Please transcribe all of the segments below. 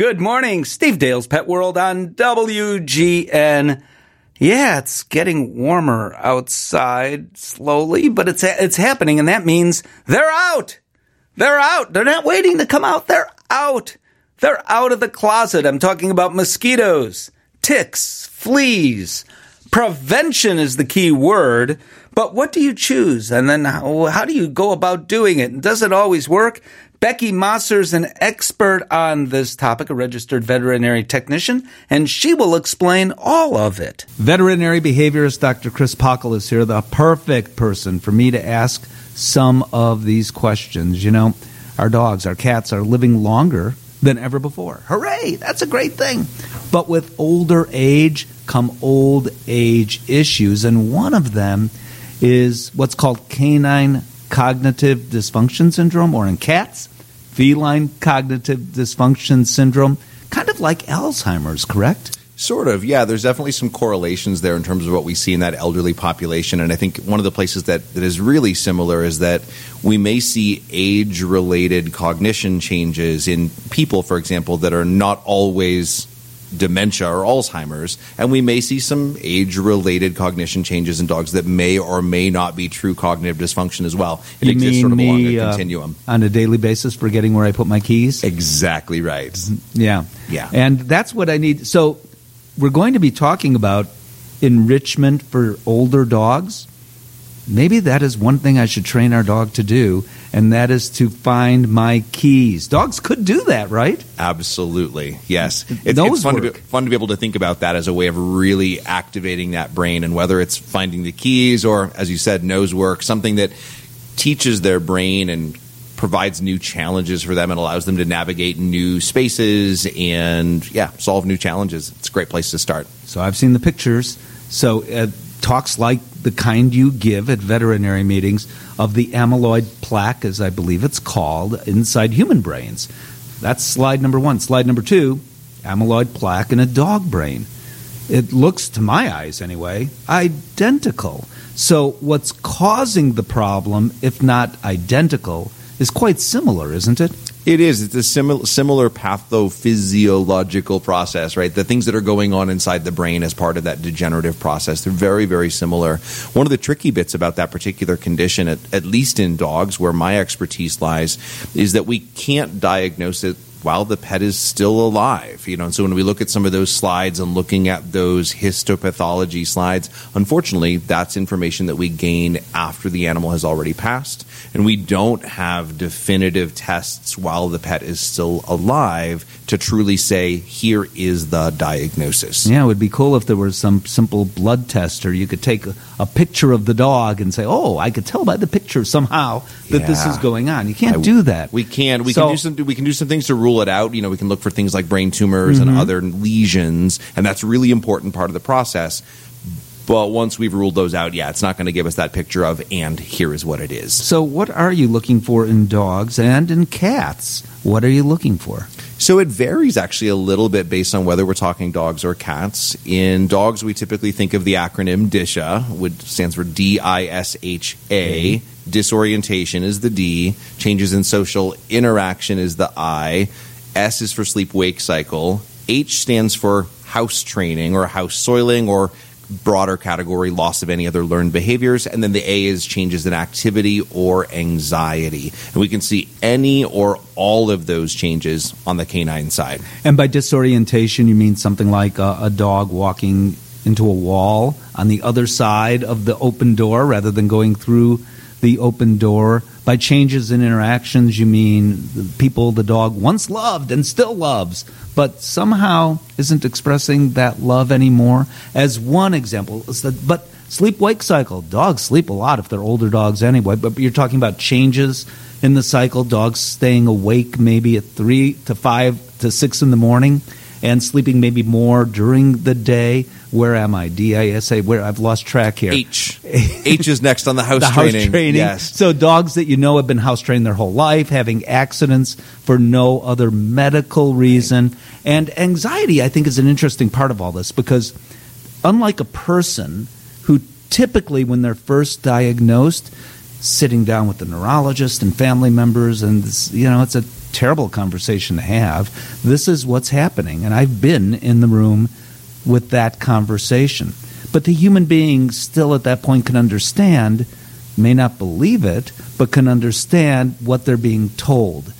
Good morning, Steve Dale's Pet World on WGN. Yeah, it's getting warmer outside slowly, but it's it's happening, and that means they're out. They're out. They're not waiting to come out. They're out. They're out of the closet. I'm talking about mosquitoes, ticks, fleas. Prevention is the key word, but what do you choose? And then how, how do you go about doing it? Does it always work? Beckie Mossor's an expert on this topic, a registered veterinary technician, and she will explain all of it. Veterinary behaviorist Dr. Chris Pachel is here, the perfect person for me to ask some of these questions. You know, our dogs, our cats are living longer than ever before. Hooray! That's a great thing. But with older age come old age issues, and one of them is what's called canine cognitive dysfunction syndrome, or in cats, feline cognitive dysfunction syndrome, kind of like Alzheimer's, correct? Sort of, yeah. There's definitely some correlations there in terms of what we see in that elderly population. And I think one of the places that, that is really similar is that we may see age related cognition changes in people, for example, that are not always dementia or Alzheimer's, and we may see some age related cognition changes in dogs that may or may not be true cognitive dysfunction as well. It you exists sort of along a uh, continuum. on a daily basis, forgetting where I put my keys? Exactly right. Yeah. Yeah. And that's what I need. So we're going to be talking about enrichment for older dogs maybe that is one thing I should train our dog to do, and that is to find my keys. Dogs could do that, right? Absolutely, yes. It's, it's fun, to be, fun to be able to think about that as a way of really activating that brain, and whether it's finding the keys or, as you said, nose work, something that teaches their brain and provides new challenges for them and allows them to navigate new spaces and yeah solve new challenges it's a great place to start so i've seen the pictures so uh, talks like the kind you give at veterinary meetings of the amyloid plaque, as I believe it's called, inside human brains. That's slide number one. Slide number two amyloid plaque in a dog brain. It looks, to my eyes anyway, identical. So, what's causing the problem, if not identical, is quite similar, isn't it? It is. It's a similar similar pathophysiological process, right? The things that are going on inside the brain as part of that degenerative process. They're very, very similar. One of the tricky bits about that particular condition, at, at least in dogs, where my expertise lies, is that we can't diagnose it while the pet is still alive. You know, and so when we look at some of those slides and looking at those histopathology slides, unfortunately, that's information that we gain after the animal has already passed, and we don't have definitive tests while the pet is still alive to truly say here is the diagnosis. Yeah, it would be cool if there was some simple blood test, or you could take a, a picture of the dog and say, "Oh, I could tell by the picture somehow that yeah. this is going on." You can't I, do that. We can. We so, can do some. We can do some things to rule rule it out. You know, we can look for things like brain tumors mm-hmm. and other lesions, and that's really important part of the process. But once we've ruled those out, yeah, it's not going to give us that picture of, and here is what it is. So, what are you looking for in dogs and in cats? What are you looking for? So it varies actually a little bit based on whether we're talking dogs or cats. In dogs, we typically think of the acronym DISHA, which stands for D I S H A. Disorientation is the D. Changes in social interaction is the I. S is for sleep wake cycle. H stands for house training or house soiling or broader category loss of any other learned behaviors and then the a is changes in activity or anxiety and we can see any or all of those changes on the canine side and by disorientation you mean something like a, a dog walking into a wall on the other side of the open door rather than going through the open door. By changes in interactions, you mean the people the dog once loved and still loves, but somehow isn't expressing that love anymore. As one example, but sleep wake cycle. Dogs sleep a lot if they're older dogs anyway, but you're talking about changes in the cycle, dogs staying awake maybe at three to five to six in the morning and sleeping maybe more during the day. Where am I? D I S A. Where I've lost track here. H. H is next on the house the training. House training. Yes. So dogs that you know have been house trained their whole life, having accidents for no other medical reason, and anxiety. I think is an interesting part of all this because, unlike a person who typically, when they're first diagnosed, sitting down with the neurologist and family members, and you know, it's a terrible conversation to have. This is what's happening. And I've been in the room with that conversation. But the human being still at that point can understand, may not believe it, but can understand what they're being told.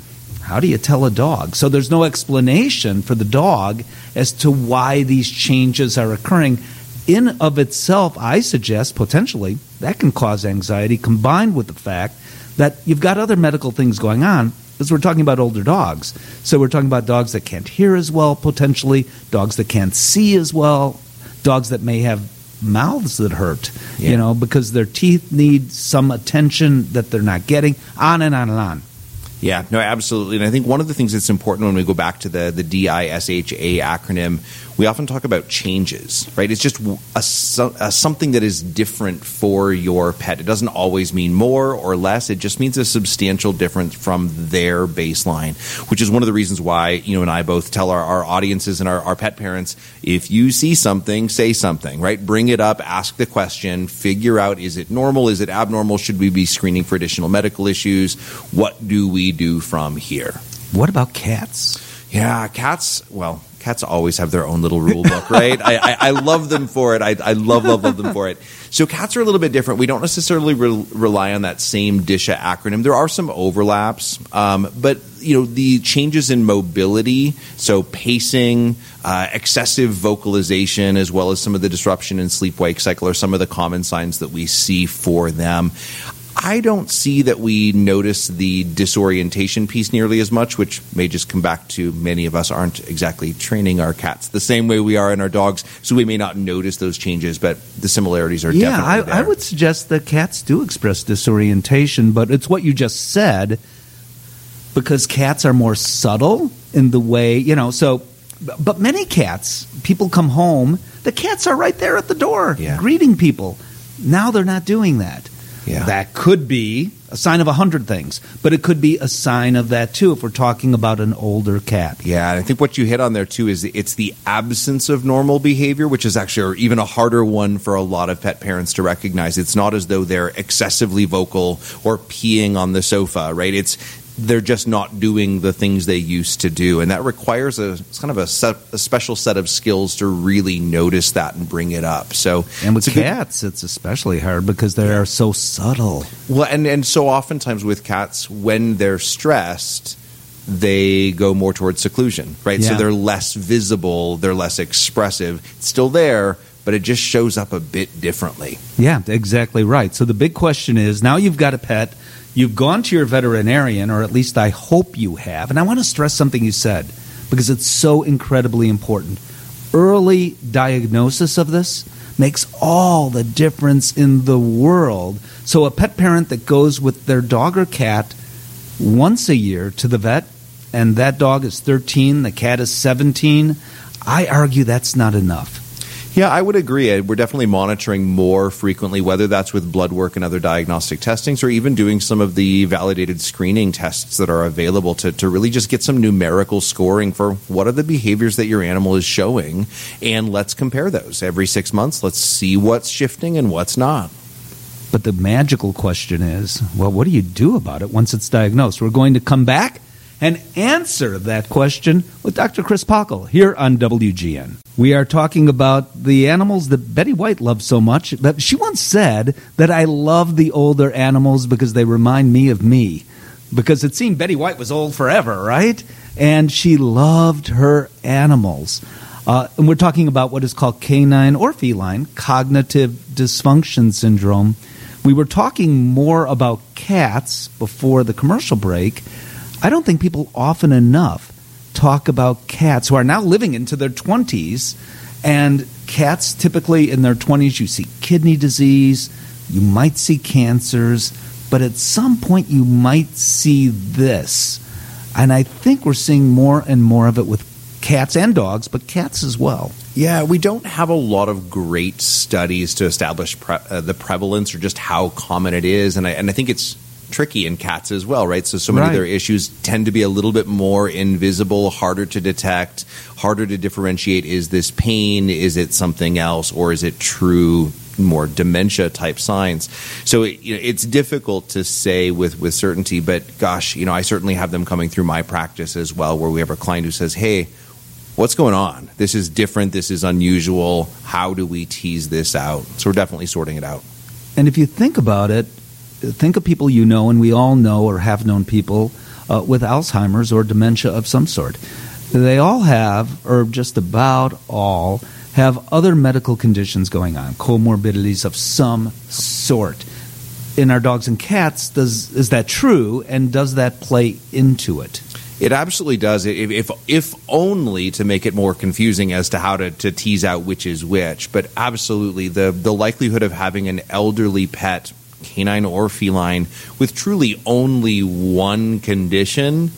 How do you tell a dog? So there's no explanation for the dog as to why these changes are occurring. In of itself, I suggest potentially that can cause anxiety combined with the fact that you've got other medical things going on because we're talking about older dogs. So we're talking about dogs that can't hear as well, potentially, dogs that can't see as well, dogs that may have mouths that hurt, Yeah. you know, because their teeth need some attention that they're not getting, on and on and on. Yeah, no, absolutely. And I think one of the things that's important when we go back to the, the DISHA acronym, we often talk about changes, right? It's just a, a, something that is different for your pet. It doesn't always mean more or less. It just means a substantial difference from their baseline, which is one of the reasons why, you know, and I both tell our, our audiences and our, our pet parents, if you see something, say something, right? Bring it up, ask the question, figure out, is it normal? Is it abnormal? Should we be screening for additional medical issues? What do we do from here? What about cats? Yeah, cats. Well, cats always have their own little rule book, right? I, I, I love them for it. I, I love, love, love them for it. So cats are a little bit different. We don't necessarily re- rely on that same DISHA acronym. There are some overlaps, um, but you know the changes in mobility, so pacing, uh, excessive vocalization, as well as some of the disruption in sleep-wake cycle, are some of the common signs that we see for them. I don't see that we notice the disorientation piece nearly as much, which may just come back to many of us aren't exactly training our cats the same way we are in our dogs, so we may not notice those changes, but the similarities are Yeah, I, definitely there. I would suggest that cats do express disorientation, but it's what you just said because cats are more subtle in the way, you know, so but many cats, people come home, the cats are right there at the door Yeah. greeting people. Now they're not doing that. Yeah. That could be a sign of a hundred things, but it could be a sign of that too if we're talking about an older cat. Yeah, and I think what you hit on there too is it's the absence of normal behavior, which is actually even a harder one for a lot of pet parents to recognize. It's not as though they're excessively vocal or peeing on the sofa, right? It's they're just not doing the things they used to do, and that requires a it's kind of a, set, a special set of skills to really notice that and bring it up. So, And with it's a good- cats, it's especially hard because they are so subtle. well, and and so oftentimes with cats, when they're stressed, they go more towards seclusion, right? So they're less visible, they're less expressive. It's still there, but it just shows up a bit differently. Yeah, exactly right. So the big question is now you've got a pet, you've gone to your veterinarian, or at least I hope you have. And I want to stress something you said because it's so incredibly important. Early diagnosis of this makes all the difference in the world. So a pet parent that goes with their dog or cat once a year to the vet, and that dog is 13, the cat is 17, I argue that's not enough. Yeah, I would agree. Uh, We're definitely monitoring more frequently, whether that's with blood work and other diagnostic testings, or even doing some of the validated screening tests that are available to, to really just get some numerical scoring for what are the behaviors that your animal is showing. And let's compare those every six months. Let's see what's shifting and what's not. But the magical question is, well, what do you do about it once it's diagnosed? We're going to come back and answer that question with Dr. Chris Pachel here on WGN. We are talking about the animals that Betty White loves so much that she once said that I love the older animals because they remind me of me. Because it seemed Betty White was old forever, right? And she loved her animals. Uh, and we're talking about what is called canine or feline cognitive dysfunction syndrome. We were talking more about cats before the commercial break. I don't think people often enough talk about cats who are now living into their 20s. And cats, typically in their 20s, you see kidney disease, you might see cancers, but at some point you might see this. And I think we're seeing more and more of it with cats and dogs, but cats as well. Yeah, we don't have a lot of great studies to establish pre- uh, the prevalence or just how common it is, and I, and I think it's tricky in cats as well, right? So so many Right. of their issues tend to be a little bit more invisible, harder to detect, harder to differentiate. Is this pain? Is it something else, or is it true more dementia type signs. So it, you know, it's difficult to say with with certainty. But gosh, you know, I certainly have them coming through my practice as well, where we have a client who says, "Hey." What's going on? This is different. This is unusual. How do we tease this out? So we're definitely sorting it out. And if you think about it, think of people you know, and we all know or have known people uh, with Alzheimer's or dementia of some sort. They all have, or just about all, have other medical conditions going on, comorbidities of some sort. In our dogs and cats, does is that true, and does that play into it? It absolutely does. If, if, if only to make it more confusing as to how to, to tease out which is which. But absolutely, the the likelihood of having an elderly pet, canine or feline, with truly only one condition.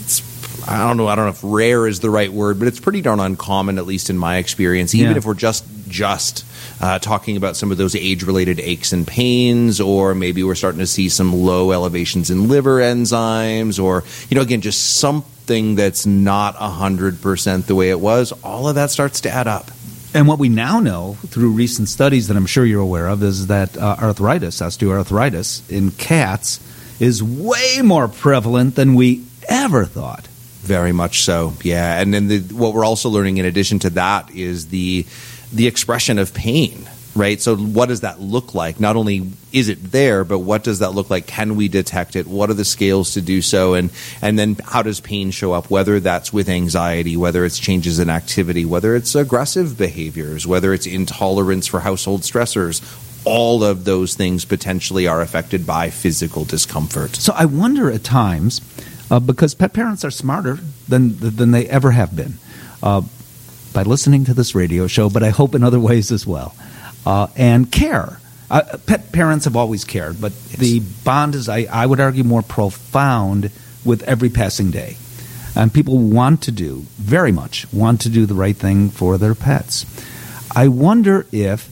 It's I don't know. I don't know if rare is the right word, but it's pretty darn uncommon, at least in my experience. Even Yeah. if we're just just uh, talking about some of those age related aches and pains, or maybe we're starting to see some low elevations in liver enzymes, or, you know, again, just something that's not 100% the way it was, all of that starts to add up. And what we now know through recent studies that I'm sure you're aware of is that uh, arthritis, osteoarthritis in cats, is way more prevalent than we ever thought. Very much so, yeah. And then the, what we're also learning, in addition to that, is the the expression of pain. Right. So, what does that look like? Not only is it there, but what does that look like? Can we detect it? What are the scales to do so? And and then how does pain show up? Whether that's with anxiety, whether it's changes in activity, whether it's aggressive behaviors, whether it's intolerance for household stressors. All of those things potentially are affected by physical discomfort. So I wonder at times, uh, because pet parents are smarter than than they ever have been, uh, by listening to this radio show, but I hope in other ways as well, uh, and care. Uh, pet parents have always cared, but the bond is, I, I would argue, more profound with every passing day. And people want to do, very much, want to do the right thing for their pets. I wonder if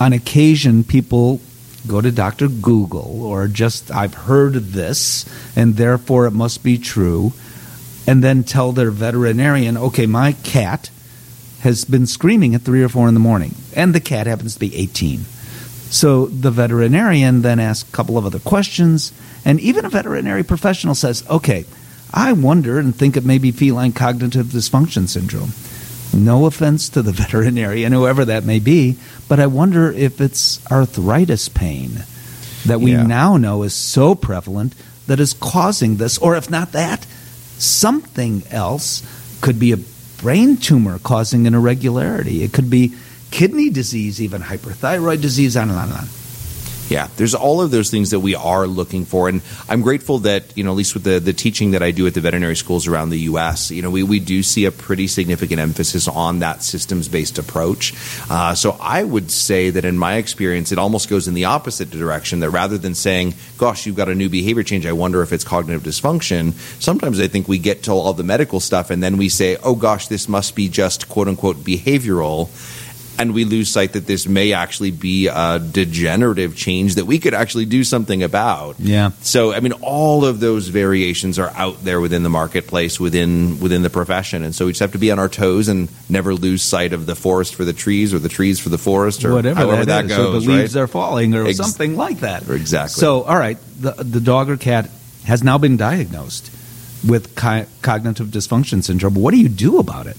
on occasion people go to Dr. Google or just I've heard this and therefore it must be true and then tell their veterinarian, okay, my cat has been screaming at three or four in the morning, and the cat happens to be 18. So the veterinarian then asks a couple of other questions, and even a veterinary professional says, okay, I wonder and think it may be feline cognitive dysfunction syndrome. No offense to the veterinarian, whoever that may be, but I wonder if it's arthritis pain that we Yeah. now know is so prevalent that is causing this, or if not that, something else could be a brain tumor causing an irregularity. It could be kidney disease, even hyperthyroid disease, on and on and on. Yeah, there's all of those things that we are looking for, and I'm grateful that you know at least with the the teaching that I do at the veterinary schools around the U.S., you know we we do see a pretty significant emphasis on that systems based approach. Uh, so I would say that in my experience, it almost goes in the opposite direction. That rather than saying, "Gosh, you've got a new behavior change," I wonder if it's cognitive dysfunction. Sometimes I think we get to all the medical stuff, and then we say, "Oh gosh, this must be just quote unquote behavioral." And we lose sight that this may actually be a degenerative change that we could actually do something about. Yeah. So I mean, all of those variations are out there within the marketplace, within within the profession, and so we just have to be on our toes and never lose sight of the forest for the trees, or the trees for the forest, or Whatever however that, that, is, goes. or the leaves right? are falling, or Ex- something like that. Exactly. So, all right, the the dog or cat has now been diagnosed with co- cognitive dysfunction syndrome. What do you do about it?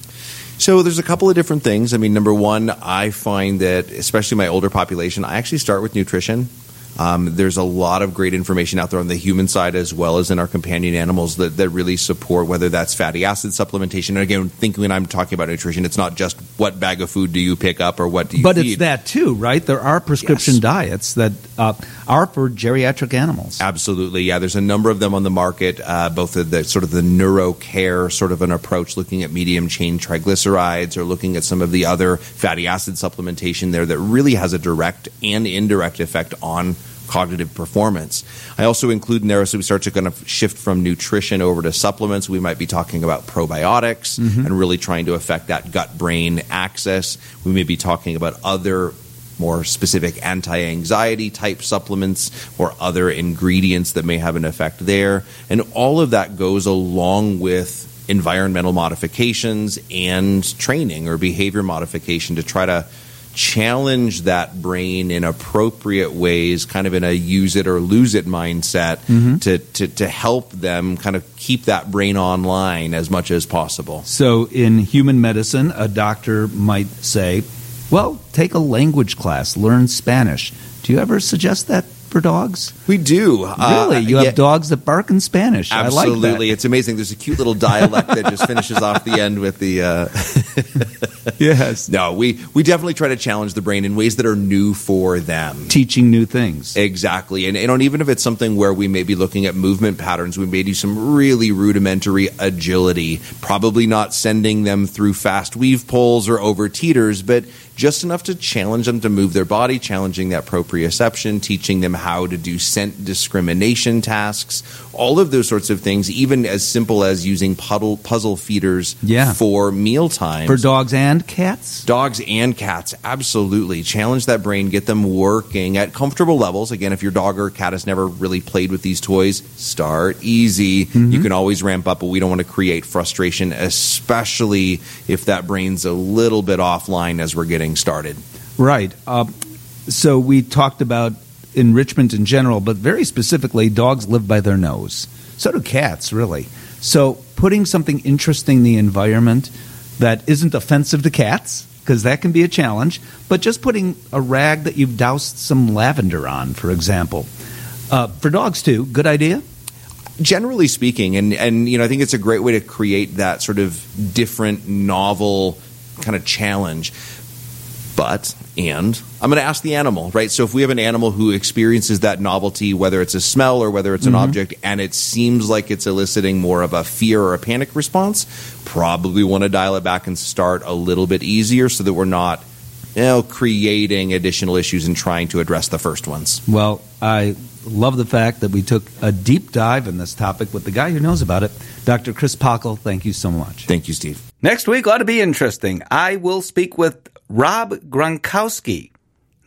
So there's a couple of different things. I mean, number one, I find that especially my older population, I actually start with nutrition. Um, there's a lot of great information out there on the human side as well as in our companion animals that, that really support whether that's fatty acid supplementation. And again, think when I'm talking about nutrition, it's not just what bag of food do you pick up or what do you eat. But feed. it's that too, right? There are prescription Yes. diets that uh, are for geriatric animals. Absolutely, yeah. There's a number of them on the market. Uh, both the, the sort of the neuro care sort of an approach, looking at medium chain triglycerides, or looking at some of the other fatty acid supplementation there that really has a direct and indirect effect on cognitive performance. I also include in there, so we start to kind of shift from nutrition over to supplements. We might be talking about probiotics mm-hmm. and really trying to affect that gut brain axis. We may be talking about other more specific anti-anxiety type supplements or other ingredients that may have an effect there and all of that goes along with environmental modifications and training or behavior modification to try to challenge that brain in appropriate ways, kind of in a use it or lose it mindset mm-hmm. to, to, to help them kind of keep that brain online as much as possible. So, in human medicine, a doctor might say, well, take a language class, learn Spanish. Do you ever suggest that for dogs? We do. Uh, really? You have yeah, dogs that bark in Spanish. Absolutely. Like it's amazing. There's a cute little dialect that just finishes off the end with the. Uh... yes. No, we, we definitely try to challenge the brain in ways that are new for them. Teaching new things. Exactly. And, and even if it's something where we may be looking at movement patterns, we may do some really rudimentary agility, probably not sending them through fast weave poles or over teeters, but just enough to challenge them to move their body, challenging that proprioception, teaching them how to do scent discrimination tasks, all of those sorts of things, even as simple as using puddle, puzzle feeders yeah. for meal times. For dogs and cats? Dogs and cats, absolutely. Challenge that brain, get them working at comfortable levels. Again, if your dog or cat has never really played with these toys, start easy. Mm-hmm. You can always ramp up, but we don't want to create frustration, especially if that brain's a little bit offline as we're getting started. Right. Uh, so we talked about enrichment in general, but very specifically, dogs live by their nose. So do cats, really. So putting something interesting in the environment that isn't offensive to cats, because that can be a challenge, but just putting a rag that you've doused some lavender on, for example. Uh, for dogs, too, good idea? Generally speaking, and, and you know, I think it's a great way to create that sort of different, novel kind of challenge but and I'm going to ask the animal, right? So if we have an animal who experiences that novelty, whether it's a smell or whether it's an mm-hmm. object, and it seems like it's eliciting more of a fear or a panic response, probably want to dial it back and start a little bit easier so that we're not you know, creating additional issues and trying to address the first ones. Well, I love the fact that we took a deep dive in this topic with the guy who knows about it. Dr. Chris Pachel, thank you so much. Thank you, Steve. Next week ought to be interesting. I will speak with Rob Gronkowski.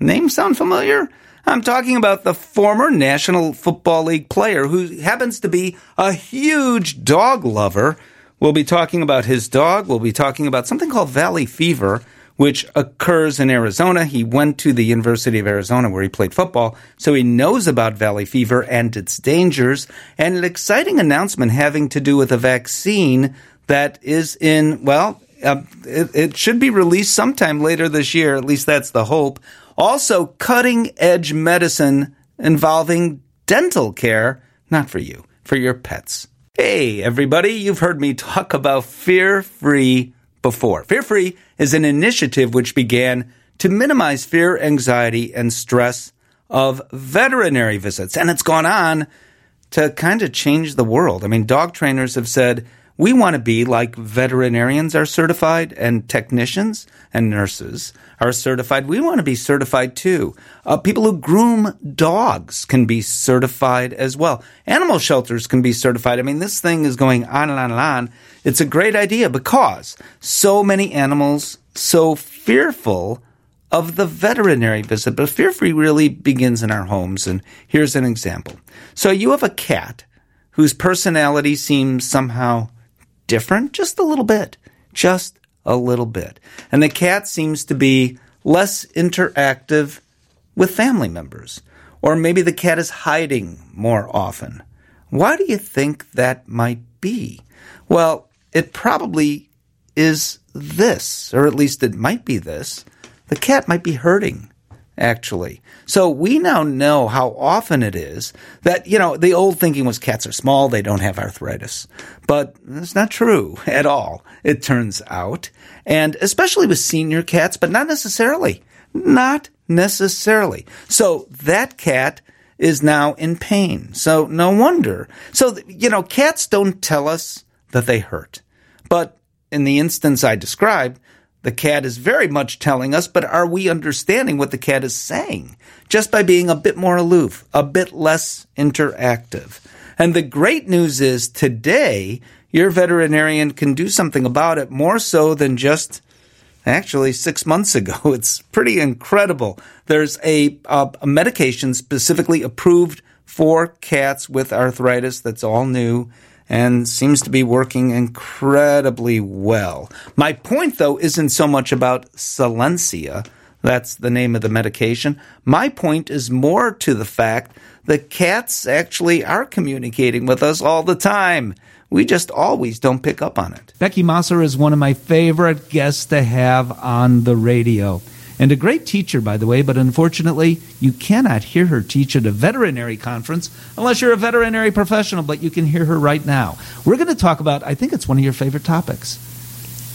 Name sound familiar? I'm talking about the former National Football League player who happens to be a huge dog lover. We'll be talking about his dog. We'll be talking about something called valley fever, which occurs in Arizona. He went to the University of Arizona where he played football, so he knows about valley fever and its dangers, and an exciting announcement having to do with a vaccine that is in, well, uh, it, it should be released sometime later this year. At least that's the hope. Also, cutting edge medicine involving dental care, not for you, for your pets. Hey, everybody, you've heard me talk about Fear Free before. Fear Free is an initiative which began to minimize fear, anxiety, and stress of veterinary visits. And it's gone on to kind of change the world. I mean, dog trainers have said we want to be like veterinarians are certified and technicians and nurses are certified. We want to be certified too. Uh, people who groom dogs can be certified as well. Animal shelters can be certified. I mean, this thing is going on and on and on. It's a great idea because so many animals so fearful of the veterinary visit, but fear free really begins in our homes. And here's an example. So you have a cat whose personality seems somehow different just a little bit, just a little bit. And the cat seems to be less interactive with family members. Or maybe the cat is hiding more often. Why do you think that might be? Well, it probably is this, or at least it might be this. The cat might be hurting actually. So we now know how often it is that, you know, the old thinking was cats are small, they don't have arthritis. But it's not true at all, it turns out. And especially with senior cats, but not necessarily. Not necessarily. So that cat is now in pain. So no wonder. So, you know, cats don't tell us that they hurt. But in the instance I described, the cat is very much telling us, but are we understanding what the cat is saying? Just by being a bit more aloof, a bit less interactive. And the great news is today, your veterinarian can do something about it more so than just actually six months ago. It's pretty incredible. There's a, a, medication specifically approved for cats with arthritis that's all new and seems to be working incredibly well. My point, though, isn't so much about Solensia, That's the name of the medication. My point is more to the fact that cats actually are communicating with us all the time. We just always don't pick up on it. Beckie Mossor is one of my favorite guests to have on the radio. And a great teacher, by the way, but unfortunately, you cannot hear her teach at a veterinary conference unless you're a veterinary professional, but you can hear her right now. We're going to talk about, I think it's one of your favorite topics.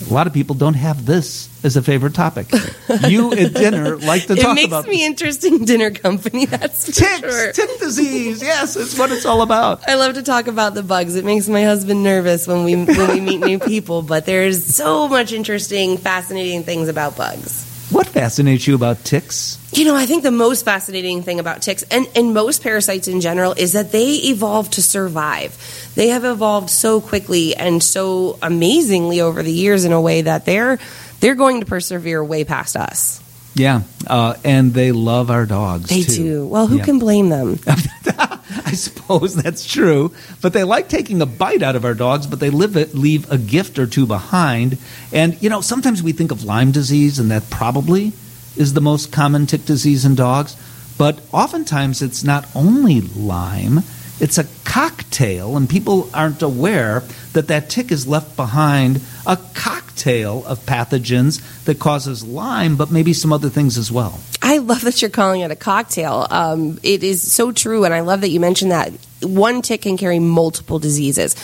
A lot of people don't have this as a favorite topic. You at dinner like to talk about. it makes about me interesting dinner company. That's ticks, sure. tick disease. Yes, it's what it's all about. I love to talk about the bugs. It makes my husband nervous when we when we meet new people. But there's so much interesting, fascinating things about bugs. What fascinates you about ticks? You know, I think the most fascinating thing about ticks and, and most parasites in general is that they evolve to survive. They have evolved so quickly and so amazingly over the years in a way that they're they're going to persevere way past us. Yeah, uh, and they love our dogs. They too. do. Well, who Yeah. can blame them? I suppose that's true. But they like taking a bite out of our dogs, but they it, leave a gift or two behind. And, you know, sometimes we think of Lyme disease, and that probably is the most common tick disease in dogs. But oftentimes it's not only Lyme, it's a cocktail, and people aren't aware that that tick is left behind a cocktail of pathogens that causes Lyme, but maybe some other things as well. I love that you're calling it a cocktail. Um, it is so true, and I love that you mentioned that one tick can carry multiple diseases.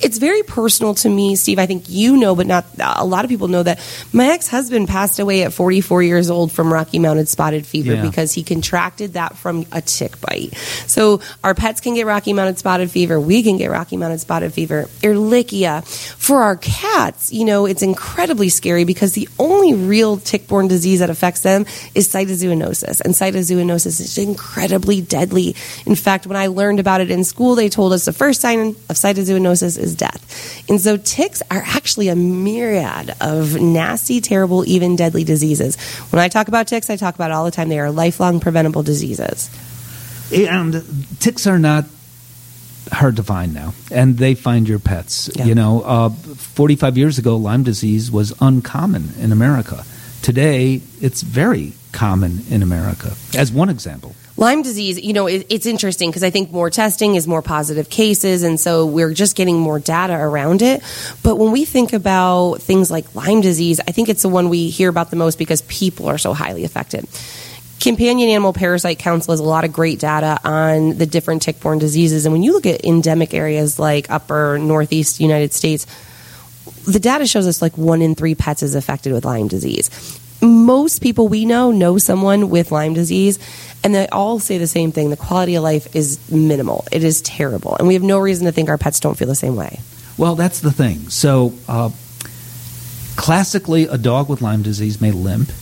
It's very personal to me, Steve. I think you know, but not a lot of people know that my ex-husband passed away at 44 years old from Rocky Mountain spotted fever Yeah. because he contracted that from a tick bite. So our pets can get Rocky Mountain spotted fever. We can get Rocky Mountain spotted fever. Ehrlichia. For our cats, you know, it's incredibly scary because the only real tick-borne disease that affects them is cytauxzoonosis, and cytauxzoonosis is incredibly deadly. In fact, when I learned about it in school, they told us the first sign of cytauxzoonosis is death. And so ticks are actually a myriad of nasty, terrible, even deadly diseases. When I talk about ticks, I talk about it all the time. They are lifelong preventable diseases. And ticks are not hard to find now, and they find your pets. Yeah. You know, uh, 45 years ago, Lyme disease was uncommon in America. Today, it's very common in America, as one example. Lyme disease, you know, it, it's interesting because I think more testing is more positive cases, and so we're just getting more data around it. But when we think about things like Lyme disease, I think it's the one we hear about the most because people are so highly affected. Companion Animal Parasite Council has a lot of great data on the different tick-borne diseases, and when you look at endemic areas like upper northeast United States, the data shows us like one in three pets is affected with Lyme disease. Most people we know know someone with Lyme disease, and they all say the same thing. The quality of life is minimal. It is terrible. And we have no reason to think our pets don't feel the same way. Well, that's the thing. So, uh, classically, a dog with Lyme disease may limp,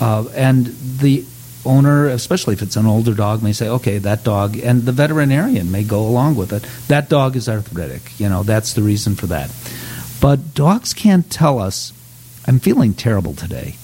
uh, and the owner, especially if it's an older dog, may say, "Okay, that dog," and the veterinarian may go along with it. That dog is arthritic. You know, that's the reason for that. But dogs can't tell us, "I'm feeling terrible today."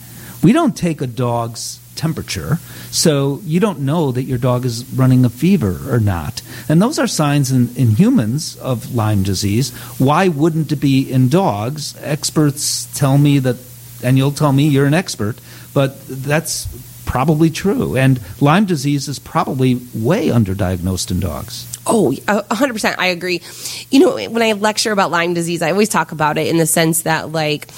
We don't take a dog's temperature, so you don't know that your dog is running a fever or not. And those are signs in, in humans of Lyme disease. Why wouldn't it be in dogs? Experts tell me that, and you'll tell me you're an expert, but that's probably true. And Lyme disease is probably way underdiagnosed in dogs. Oh, a 100%. I agree. You know, when I lecture about Lyme disease, I always talk about it in the sense that, like,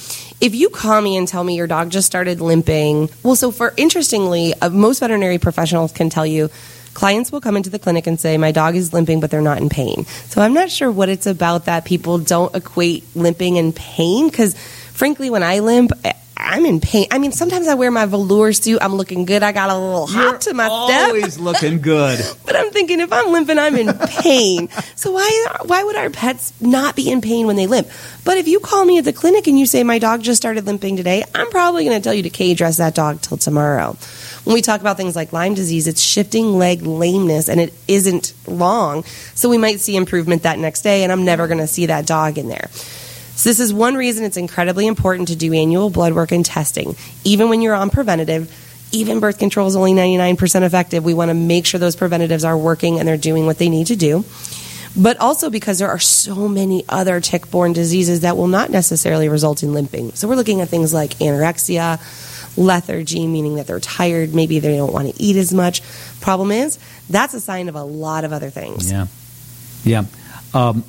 if you call me and tell me your dog just started limping, well, so for interestingly, uh, most veterinary professionals can tell you clients will come into the clinic and say, My dog is limping, but they're not in pain. So I'm not sure what it's about that people don't equate limping and pain because, frankly, when I limp, I'm in pain. I mean, sometimes I wear my velour suit. I'm looking good. I got a little hop to my step. always looking good. But I'm thinking if I'm limping, I'm in pain. so why why would our pets not be in pain when they limp? But if you call me at the clinic and you say my dog just started limping today, I'm probably going to tell you to cage rest that dog till tomorrow. When we talk about things like Lyme disease, it's shifting leg lameness and it isn't long. So we might see improvement that next day and I'm never going to see that dog in there. So this is one reason it's incredibly important to do annual blood work and testing, even when you're on preventative. Even birth control is only 99% effective. We want to make sure those preventatives are working and they're doing what they need to do. But also because there are so many other tick borne diseases that will not necessarily result in limping. So we're looking at things like anorexia, lethargy, meaning that they're tired, maybe they don't want to eat as much. Problem is, that's a sign of a lot of other things. Yeah, yeah. Um,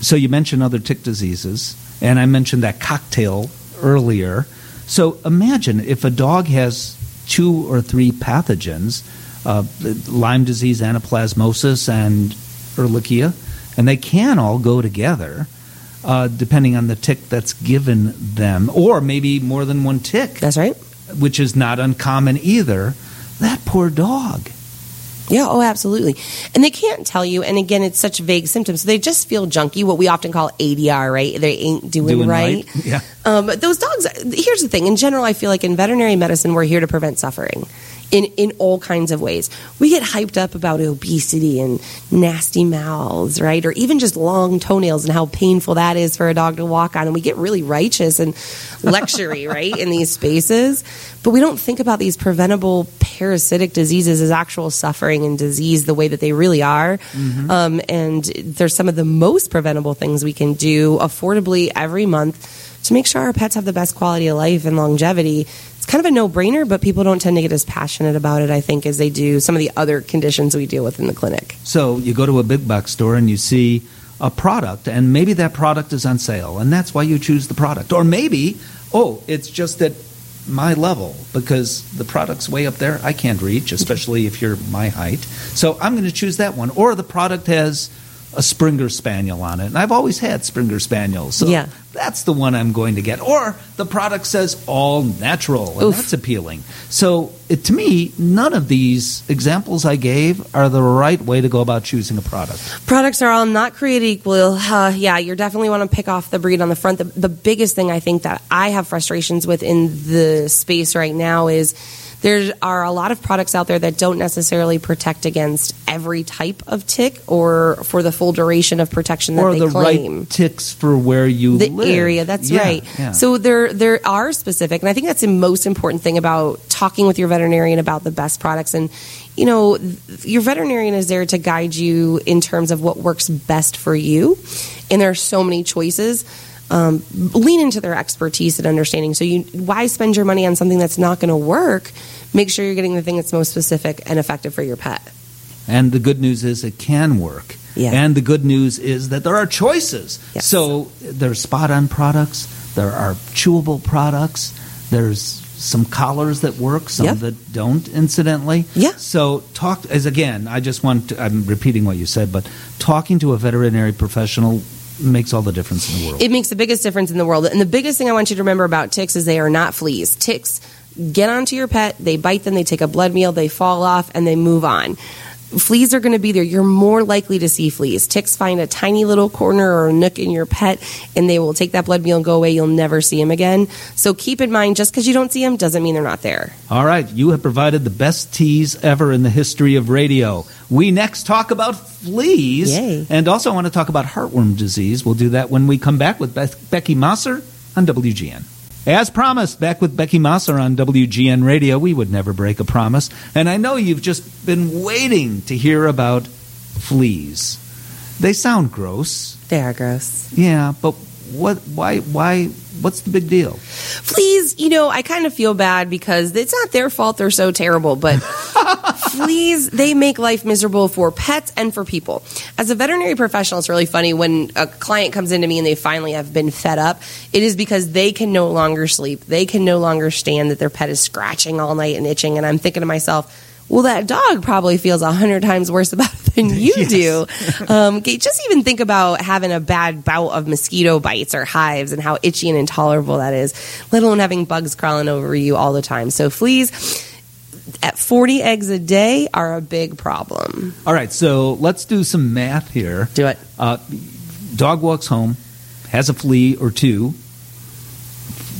so you mentioned other tick diseases, and I mentioned that cocktail earlier. So imagine if a dog has two or three pathogens, uh, Lyme disease, anaplasmosis, and Ehrlichia, and they can all go together. Uh, depending on the tick that's given them, or maybe more than one tick, That's right. which is not uncommon either. That poor dog. Yeah, oh, absolutely. And they can't tell you. And again, it's such vague symptoms. So they just feel junky, what we often call ADR, right? They ain't doing, Doing right. right. Yeah. Um, but those dogs, here's the thing. In general, I feel like in veterinary medicine, we're here to prevent suffering. In, in all kinds of ways. We get hyped up about obesity and nasty mouths, right? Or even just long toenails and how painful that is for a dog to walk on. And we get really righteous and luxury, right, in these spaces. But we don't think about these preventable parasitic diseases as actual suffering and disease the way that they really are. Um, and there's some of the most preventable things we can do affordably every month to make sure our pets have the best quality of life and longevity. It's kind of a no brainer, but people don't tend to get as passionate about it, I think, as they do some of the other conditions we deal with in the clinic. So you go to a big box store and you see a product, and maybe that product is on sale, and that's why you choose the product. Or maybe, oh, it's just at my level because the product's way up there I can't reach, especially if you're my height. So I'm going to choose that one. Or the product has a Springer Spaniel on it, and I've always had Springer Spaniels, so Yeah. that's the one I'm going to get. Or the product says all natural, and Oof. that's appealing. So it, to me, none of these examples I gave are the right way to go about choosing a product. Products are all not created equal. Uh, yeah, you definitely want to pick off the breed on the front. The, the biggest thing I think that I have frustrations with in the space right now is there are a lot of products out there that don't necessarily protect against every type of tick or for the full duration of protection that or they the claim right ticks for where you the live. area. That's Yeah, right. yeah. So there there are specific, and I think that's the most important thing about talking with your veterinarian about the best products. And you know, your veterinarian is there to guide you in terms of what works best for you. And there are so many choices. Um, lean into their expertise and understanding. So you why spend your money on something that's not going to work? Make sure you're getting the thing that's most specific and effective for your pet. and the good news is it can work. Yeah. And the good news is that there are choices. Yes. So there's spot on products, there are chewable products, there's some collars that work, some Yep. that don't, incidentally. Yeah. So talk as again, I just want to, I'm repeating what you said, but talking to a veterinary professional makes all the difference in the world. It makes the biggest difference in the world. And the biggest thing I want you to remember about ticks is they are not fleas. Ticks get onto your pet, they bite them, they take a blood meal, they fall off, and they move on. Fleas are going to be there. You're more likely to see fleas. Ticks find a tiny little corner or a nook in your pet, and they will take that blood meal and go away. You'll never see them again. So keep in mind, just because you don't see them doesn't mean they're not there. All right, you have provided the best tease ever in the history of radio. We next talk about fleas Yay. and also I want to talk about heartworm disease. We'll do that when we come back with Beth- Beckie Mossor on WGN. As promised, back with Beckie Mossor on WGN Radio. We would never break a promise. And I know you've just been waiting to hear about fleas. They sound gross. They are gross. Yeah, but what why why what's the big deal? Fleas, you know, I kind of feel bad because it's not their fault they're so terrible, but fleas, they make life miserable for pets and for people. As a veterinary professional, it's really funny when a client comes into me and they finally have been fed up. It is because they can no longer sleep. They can no longer stand that their pet is scratching all night and itching. And I'm thinking to myself, well, that dog probably feels a hundred times worse about it than you Yes. do. Um, just even think about having a bad bout of mosquito bites or hives and how itchy and intolerable that is, let alone having bugs crawling over you all the time. So fleas at 40 eggs a day are a big problem. All right, so let's do some math here. Do it. Uh, dog walks home, has a flea or two.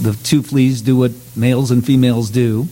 The two fleas do what males and females do.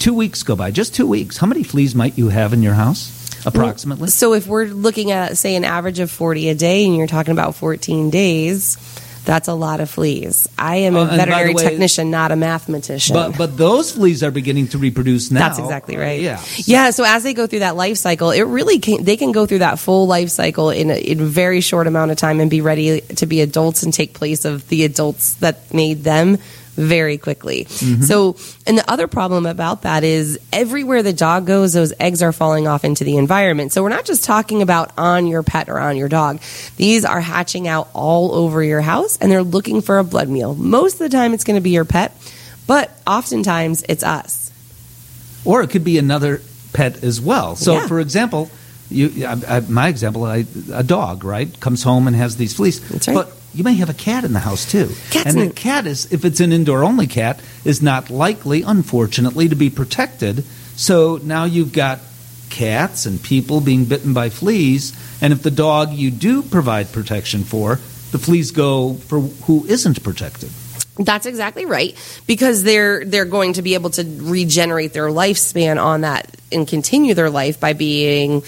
Two weeks go by, just two weeks. How many fleas might you have in your house, approximately? So if we're looking at, say, an average of 40 a day and you're talking about 14 days, that's a lot of fleas. I am Oh, a by veterinary way- technician, not a mathematician. but but those fleas are beginning to reproduce now. That's exactly right. Yeah. Yeah. So as they go through that life cycle, it really can, they can go through that full life cycle in a, in a very short amount of time and be ready to be adults and take place of the adults that made them very quickly. Mm-hmm. So, and the other problem about that is everywhere the dog goes, those eggs are falling off into the environment. So, we're not just talking about on your pet or on your dog. These are hatching out all over your house and they're looking for a blood meal. Most of the time, it's going to be your pet, but oftentimes it's us. or it could be another pet as well. So, Yeah. for example, you, I, I, my example, I, a dog, right, comes home and has these fleas. That's right. But you may have a cat in the house too, Cats and the in- cat is, if it's an indoor-only cat, is not likely, unfortunately, to be protected. So now you've got cats and people being bitten by fleas, and if the dog you do provide protection for, the fleas go for who isn't protected. That's exactly right because they're they're going to be able to regenerate their lifespan on that and continue their life by being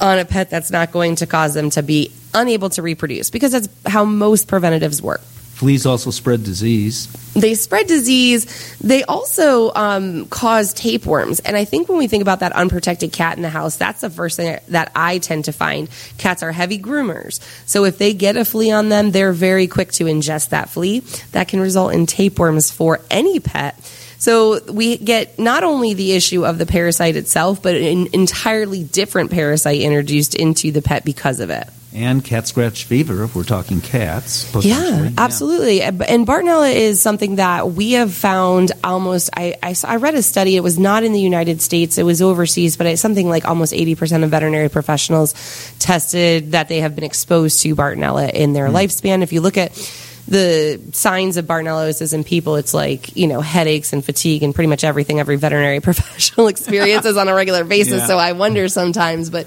on a pet that's not going to cause them to be unable to reproduce because that's how most preventatives work. Fleas also spread disease. They spread disease. They also um, cause tapeworms. And I think when we think about that unprotected cat in the house, that's the first thing that I tend to find. Cats are heavy groomers. So if they get a flea on them, they're very quick to ingest that flea. That can result in tapeworms for any pet. So we get not only the issue of the parasite itself, but an entirely different parasite introduced into the pet because of it. And cat scratch fever, if we're talking cats. Yeah, absolutely. And Bartonella is something that we have found almost. I, I, I read a study, it was not in the United States, it was overseas, but it's something like almost 80% of veterinary professionals tested that they have been exposed to Bartonella in their hmm. lifespan. If you look at the signs of Bartonellosis in people, it's like, you know, headaches and fatigue and pretty much everything every veterinary professional experiences on a regular basis. Yeah. So I wonder sometimes, but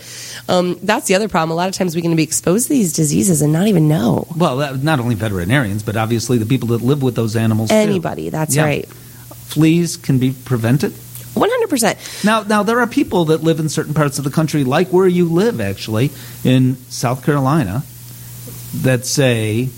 um, that's the other problem. A lot of times we can be exposed to these diseases and not even know. Well, that, not only veterinarians, but obviously the people that live with those animals. too. Anybody, that's Yeah. right. Fleas can be prevented. 100%. Now, now there are people that live in certain parts of the country, like where you live, actually, in South Carolina, that say,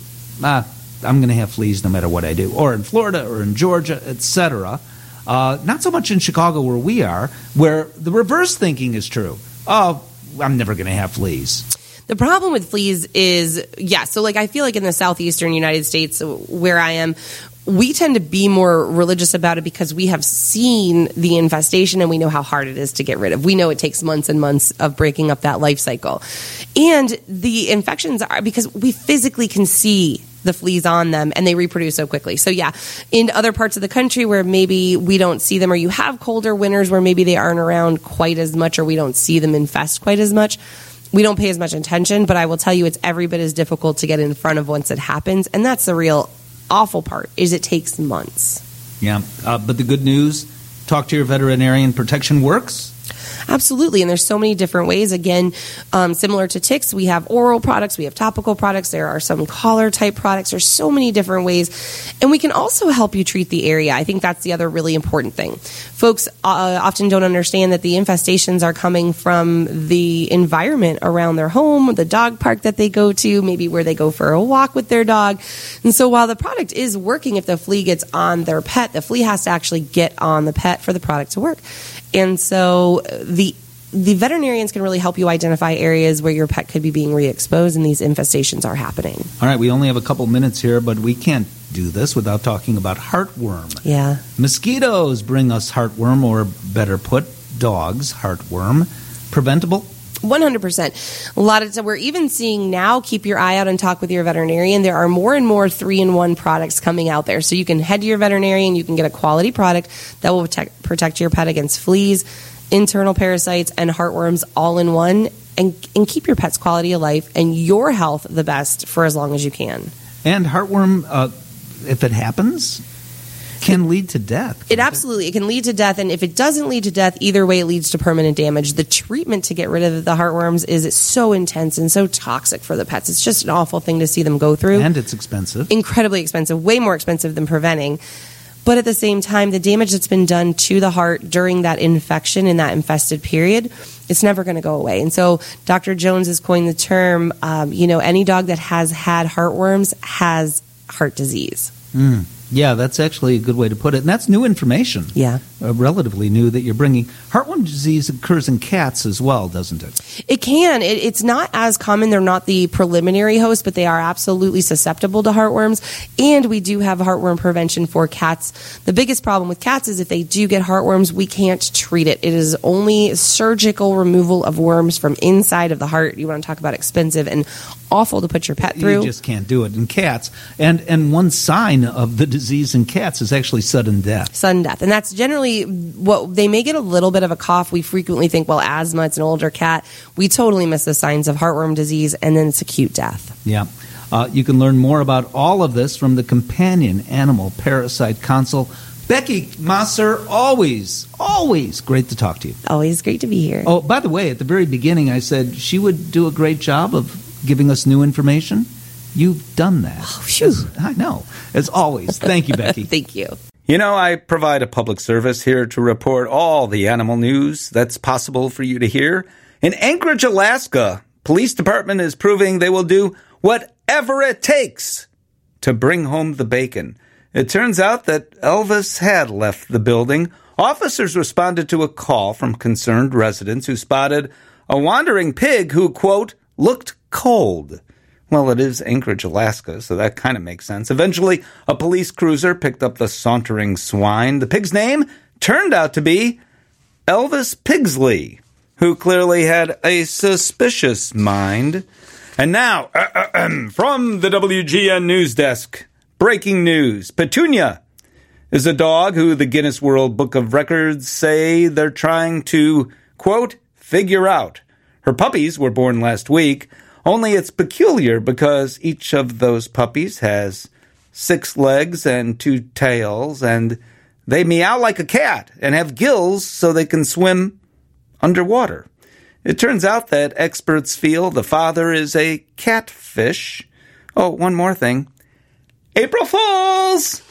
"Ah, I'm going to have fleas no matter what I do," or in Florida, or in Georgia, etc. Uh, not so much in Chicago, where we are, where the reverse thinking is true. Oh, I'm never going to have fleas. The problem with fleas is, yeah, so like I feel like in the southeastern United States where I am, we tend to be more religious about it because we have seen the infestation and we know how hard it is to get rid of. We know it takes months and months of breaking up that life cycle. And the infections are because we physically can see the fleas on them and they reproduce so quickly. So yeah, in other parts of the country where maybe we don't see them or you have colder winters where maybe they aren't around quite as much or we don't see them infest quite as much, we don't pay as much attention, but I will tell you it's every bit as difficult to get in front of once it happens. And that's the real awful part is it takes months. Yeah, uh, but the good news: talk to your veterinarian. Protection works. Absolutely. And there's so many different ways. Again, um, similar to ticks, we have oral products, we have topical products, there are some collar type products. There's so many different ways. And we can also help you treat the area. I think that's the other really important thing. Folks uh, often don't understand that the infestations are coming from the environment around their home, the dog park that they go to, maybe where they go for a walk with their dog. And so while the product is working, if the flea gets on their pet, the flea has to actually get on the pet for the product to work. And so uh, the the veterinarians can really help you identify areas where your pet could be being re-exposed and these infestations are happening. All right, we only have a couple minutes here, but we can't do this without talking about heartworm. Yeah. Mosquitoes bring us heartworm, or better put, dogs heartworm. Preventable? 100%. A lot of we're even seeing now, keep your eye out and talk with your veterinarian. There are more and more three in one products coming out there. So you can head to your veterinarian, you can get a quality product that will protect, protect your pet against fleas, internal parasites, and heartworms all in one. And, and keep your pet's quality of life and your health the best for as long as you can. And heartworm, uh, if it happens, can lead to death. It absolutely it can lead to death, and if it doesn't lead to death, either way, it leads to permanent damage. The treatment to get rid of the heartworms is it's so intense and so toxic for the pets. It's just an awful thing to see them go through. And it's expensive. Incredibly expensive, way more expensive than preventing. But at the same time, the damage that's been done to the heart during that infection in that infested period, it's never going to go away. And so Dr. Jones has coined the term, um, you know, any dog that has had heartworms has heart disease. Yeah, that's actually a good way to put it. And that's new information. Yeah. Uh, relatively new that you're bringing. Heartworm disease occurs in cats as well, doesn't it? It can. It, it's not as common. They're not the preliminary host, but they are absolutely susceptible to heartworms. And we do have heartworm prevention for cats. The biggest problem with cats is if they do get heartworms, we can't treat it. It is only surgical removal of worms from inside of the heart. You want to talk about expensive and awful to put your pet through. You just can't do it in cats. And and one sign of the disease in cats is actually sudden death. sudden death. And that's generally what they may get a little bit of a cough. We frequently think, well, asthma, it's an older cat. We totally miss the signs of heartworm disease, and then it's acute death. Yeah. Uh, you can learn more about all of this from the Companion Animal Parasite Council. Beckie Mossor, always, always great to talk to you. Always great to be here. Oh, by the way, at the very beginning, I said she would do a great job of giving us new information. You've done that. Oh, phew. As- I know. As always. Thank you, Beckie. Thank you. You know, I provide a public service here to report all the animal news that's possible for you to hear. In Anchorage, Alaska, police department is proving they will do whatever it takes to bring home the bacon. It turns out that Elvis had left the building. Officers responded to a call from concerned residents who spotted a wandering pig who, quote, looked cold. Well, it is Anchorage, Alaska, so that kind of makes sense. Eventually, a police cruiser picked up the sauntering swine. The pig's name turned out to be Elvis Pigsley, who clearly had a suspicious mind. And now, from the WGN News Desk, breaking news Petunia is a dog who the Guinness World Book of Records say they're trying to, quote, figure out. Her puppies were born last week, only it's peculiar because each of those puppies has six legs and two tails, and they meow like a cat and have gills so they can swim underwater. It turns out that experts feel the father is a catfish. Oh, one more thing. April Fools!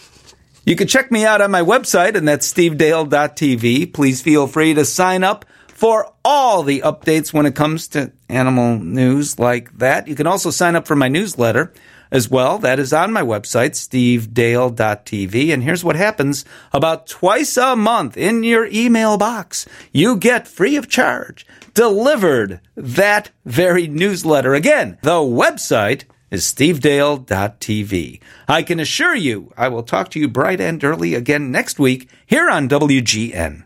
You can check me out on my website, and that's stevedale.tv. Please feel free to sign up for all the updates when it comes to animal news like that. You can also sign up for my newsletter as well. That is on my website, stevedale.tv. And here's what happens about twice a month in your email box. You get free of charge delivered that very newsletter. Again, the website is stevedale.tv. I can assure you I will talk to you bright and early again next week here on WGN.